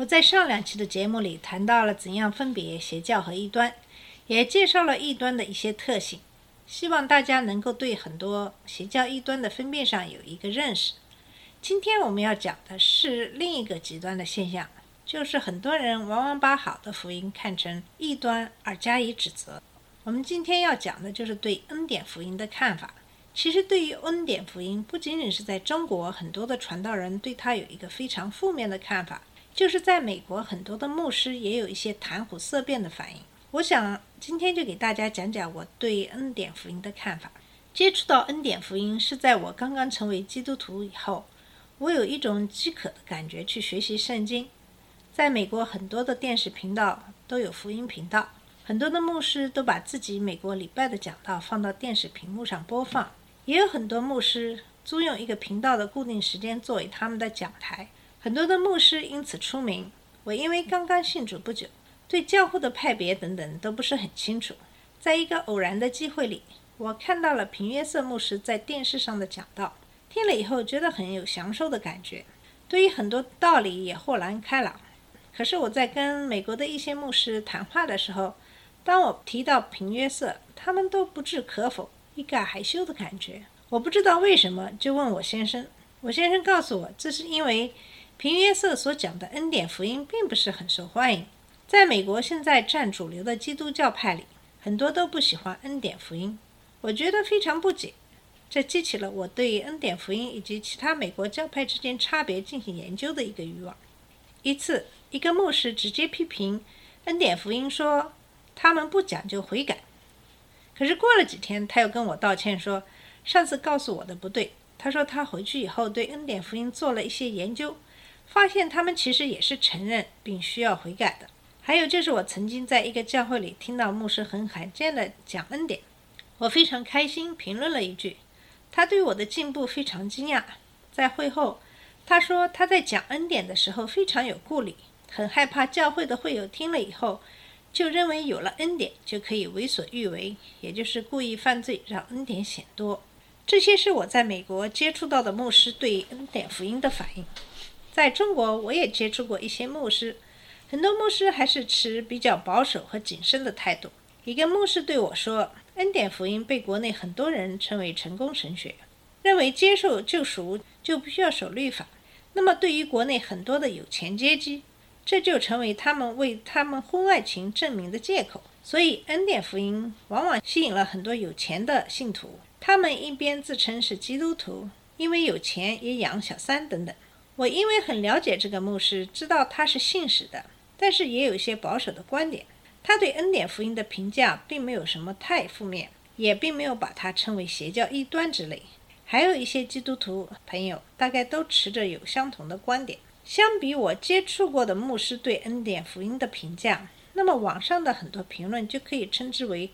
我在上两期的节目里谈到了怎样分别邪教和异端，也介绍了异端的一些特性，希望大家能够对很多邪教异端的分辨上有一个认识。今天我们要讲的是另一个极端的现象，就是很多人往往把好的福音看成异端而加以指责。我们今天要讲的就是对恩典福音的看法。其实，对于恩典福音，不仅仅是在中国，很多的传道人对他有一个非常负面的看法，就是在美国，很多的牧师也有一些谈虎色变的反应。我想今天就给大家讲讲我对恩典福音的看法。接触到恩典福音是在我刚刚成为基督徒以后，我有一种饥渴的感觉去学习圣经。在美国，很多的电视频道都有福音频道，很多的牧师都把自己美国礼拜的讲道放到电视屏幕上播放。也有很多牧师租用一个频道的固定时间作为他们的讲台，很多的牧师因此出名。我因为刚刚信主不久，对教会的派别等等都不是很清楚。在一个偶然的机会里，我看到了平约瑟牧师在电视上的讲道，听了以后觉得很有享受的感觉，对于很多道理也豁然开朗。可是我在跟美国的一些牧师谈话的时候，当我提到平约瑟，他们都不置可否。一个害羞的感觉，我不知道为什么，就问我先生。我先生告诉我，这是因为平约瑟所讲的恩典福音并不是很受欢迎。在美国，现在占主流的基督教派里，很多都不喜欢恩典福音。我觉得非常不解，这激起了我对恩典福音以及其他美国教派之间差别进行研究的一个欲望。一次，一个牧师直接批评恩典福音，说他们不讲究悔改。可是过了几天，他又跟我道歉说，上次告诉我的不对。他说他回去以后对恩典福音做了一些研究，发现他们其实也是承认并需要悔改的。还有就是我曾经在一个教会里听到牧师很罕见的讲恩典，我非常开心，评论了一句，他对我的进步非常惊讶。在会后，他说他在讲恩典的时候非常有顾虑，很害怕教会的会友听了以后。就认为有了恩典就可以为所欲为，也就是故意犯罪，让恩典显多。这些是我在美国接触到的牧师对恩典福音的反应。在中国，我也接触过一些牧师，很多牧师还是持比较保守和谨慎的态度。一个牧师对我说：“恩典福音被国内很多人称为成功神学，认为接受救赎就不需要守律法。那么，对于国内很多的有钱阶级，这就成为他们为他们婚外情证明的借口，所以恩典福音往往吸引了很多有钱的信徒。他们一边自称是基督徒，因为有钱也养小三等等。我因为很了解这个牧师，知道他是信使的，但是也有一些保守的观点。他对恩典福音的评价并没有什么太负面，也并没有把它称为邪教异端之类。还有一些基督徒朋友大概都持着有相同的观点。相比我接触过的牧师对恩典福音的评价，那么网上的很多评论就可以称之为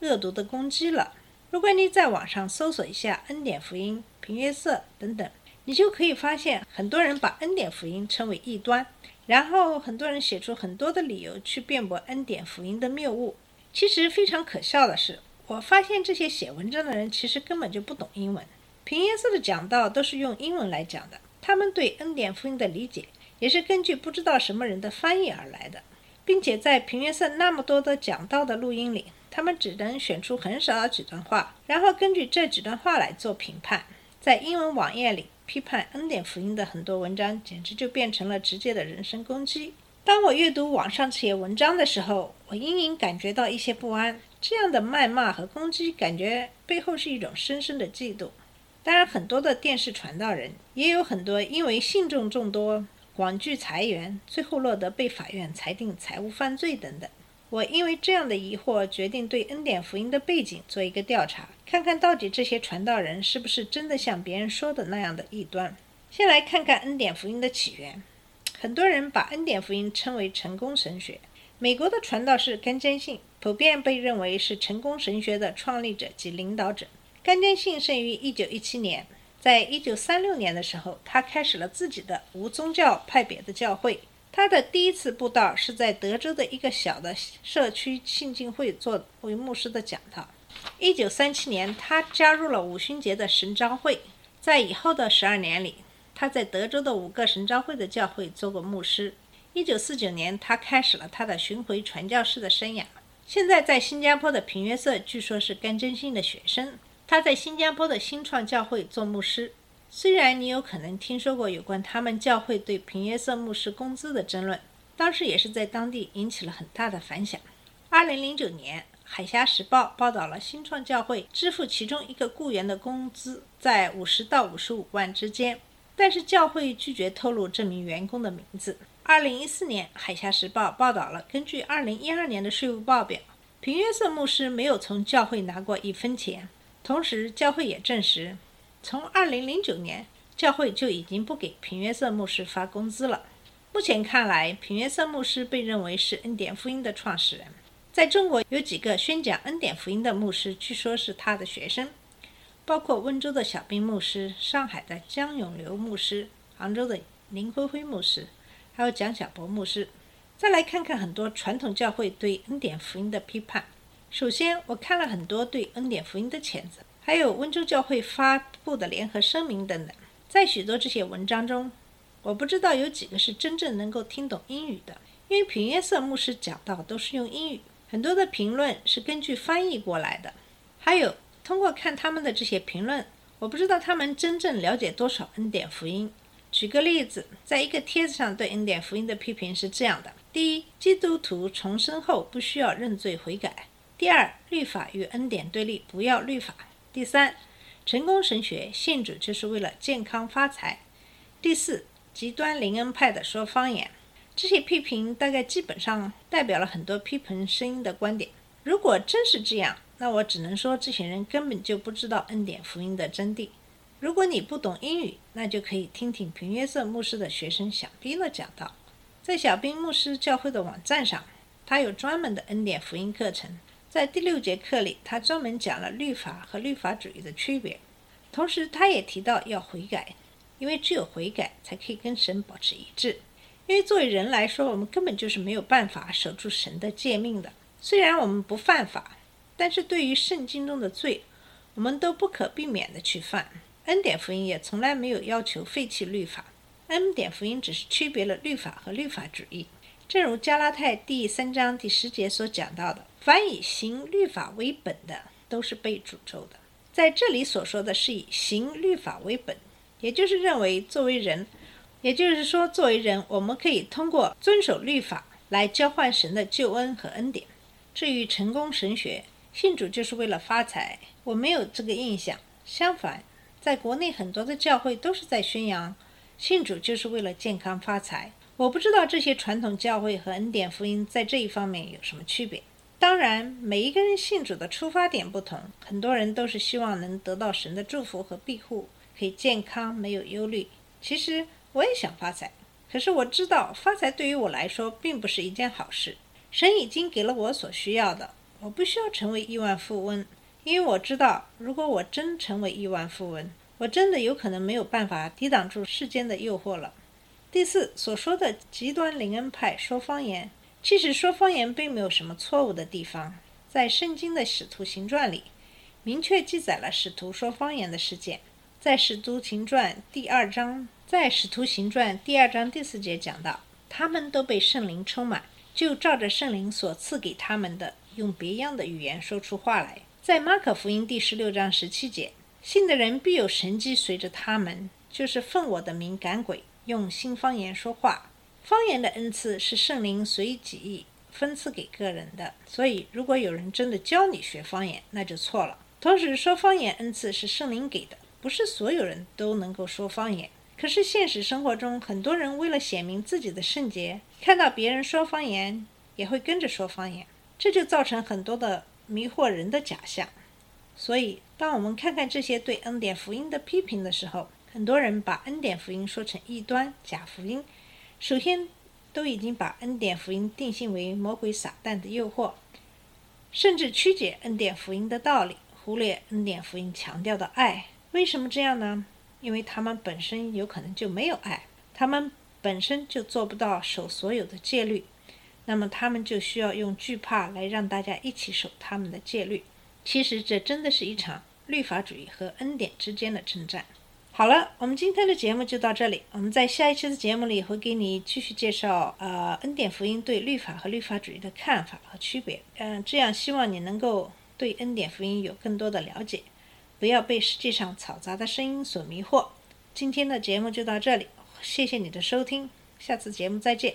恶毒的攻击了。如果你在网上搜索一下“恩典福音”“平约瑟”等等，你就可以发现很多人把恩典福音称为异端，然后很多人写出很多的理由去辩驳恩典福音的谬误。其实非常可笑的是，我发现这些写文章的人其实根本就不懂英文。平约瑟的讲道都是用英文来讲的。他们对恩典福音的理解也是根据不知道什么人的翻译而来的，并且在平原色那么多的讲道的录音里，他们只能选出很少的几段话，然后根据这几段话来做评判。在英文网页里批判恩典福音的很多文章，简直就变成了直接的人身攻击。当我阅读网上这些文章的时候，我隐隐感觉到一些不安。这样的谩骂和攻击，感觉背后是一种深深的嫉妒。当然，很多的电视传道人也有很多因为信众众多，广聚财源，最后落得被法院裁定财务犯罪等等。我因为这样的疑惑，决定对恩典福音的背景做一个调查，看看到底这些传道人是不是真的像别人说的那样的异端。先来看看恩典福音的起源。很多人把恩典福音称为成功神学，美国的传道士甘坚信普遍被认为是成功神学的创立者及领导者。甘坚信生于1917年，在1936年的时候，他开始了自己的无宗教派别的教会。他的第一次布道是在德州的一个小的社区信进会做为牧师的讲道。1937年，他加入了五旬节的神召会。在以后的十二年里，他在德州的五个神召会的教会做过牧师。1949年，他开始了他的巡回传教士的生涯。现在在新加坡的平约瑟，据说是甘真信的学生。他在新加坡的新创教会做牧师。虽然你有可能听说过有关他们教会对平约瑟牧师工资的争论，当时也是在当地引起了很大的反响。2009年，《海峡时报》报道了新创教会支付其中一个雇员的工资在50到55万之间，但是教会拒绝透露这名员工的名字。二零一四年，《海峡时报》报道了，根据二零一二年的税务报表，平约瑟牧师没有从教会拿过一分钱。同时，教会也证实，从二零零九年，教会就已经不给平约瑟牧师发工资了。目前看来，平约瑟牧师被认为是恩典福音的创始人。在中国，有几个宣讲恩典福音的牧师，据说是他的学生，包括温州的小兵牧师、上海的江永流牧师、杭州的林辉辉牧师。还有蒋小博牧师，再来看看很多传统教会对恩典福音的批判。首先，我看了很多对恩典福音的谴责，还有温州教会发部的联合声明等等。在许多这些文章中，我不知道有几个是真正能够听懂英语的，因为平约瑟牧师讲到都是用英语，很多的评论是根据翻译过来的。还有，通过看他们的这些评论，我不知道他们真正了解多少恩典福音。举个例子，在一个帖子上对恩典福音的批评是这样的：第一，基督徒重生后不需要认罪悔改；第二，律法与恩典对立，不要律法；第三，成功神学信主就是为了健康发财；第四，极端灵恩派的说方言。这些批评大概基本上代表了很多批评声音的观点。如果真是这样，那我只能说这些人根本就不知道恩典福音的真谛。如果你不懂英语，那就可以听听平约瑟牧师的学生小兵的讲道。在小兵牧师教会的网站上，他有专门的恩典福音课程。在第六节课里，他专门讲了律法和律法主义的区别。同时，他也提到要悔改，因为只有悔改才可以跟神保持一致。因为作为人来说，我们根本就是没有办法守住神的诫命的。虽然我们不犯法，但是对于圣经中的罪，我们都不可避免的去犯。恩典福音也从来没有要求废弃律法，恩典福音只是区别了律法和律法主义。正如加拉太第三章第十节所讲到的：“凡以行律法为本的，都是被诅咒的。”在这里所说的是以行律法为本，也就是认为作为人，也就是说作为人，我们可以通过遵守律法来交换神的救恩和恩典。至于成功神学，信主就是为了发财，我没有这个印象。相反。在国内很多的教会都是在宣扬信主就是为了健康发财。我不知道这些传统教会和恩典福音在这一方面有什么区别。当然，每一个人信主的出发点不同，很多人都是希望能得到神的祝福和庇护，可以健康没有忧虑。其实我也想发财，可是我知道发财对于我来说并不是一件好事。神已经给了我所需要的，我不需要成为亿万富翁。因为我知道，如果我真成为亿万富翁，我真的有可能没有办法抵挡住世间的诱惑了。第四，所说的极端灵恩派说方言，其实说方言并没有什么错误的地方。在圣经的使徒行传里，明确记载了使徒说方言的事件。在使徒行传第二章，在使徒行传第二章第四节讲到，他们都被圣灵充满，就照着圣灵所赐给他们的，用别样的语言说出话来。在马可福音第十六章十七节，信的人必有神迹随着他们，就是奉我的名赶鬼，用新方言说话。方言的恩赐是圣灵随己意分赐给个人的，所以如果有人真的教你学方言，那就错了。同时，说方言恩赐是圣灵给的，不是所有人都能够说方言。可是现实生活中，很多人为了显明自己的圣洁，看到别人说方言，也会跟着说方言，这就造成很多的。迷惑人的假象，所以当我们看看这些对恩典福音的批评的时候，很多人把恩典福音说成异端、假福音。首先，都已经把恩典福音定性为魔鬼撒旦的诱惑，甚至曲解恩典福音的道理，忽略恩典福音强调的爱。为什么这样呢？因为他们本身有可能就没有爱，他们本身就做不到守所有的戒律，那么他们就需要用惧怕来让大家一起守他们的戒律。其实这真的是一场律法主义和恩典之间的征战。好了，我们今天的节目就到这里。我们在下一期的节目里会给你继续介绍呃恩典福音对律法和律法主义的看法和区别。嗯，这样希望你能够对恩典福音有更多的了解，不要被世界上嘈杂的声音所迷惑。今天的节目就到这里，谢谢你的收听，下次节目再见。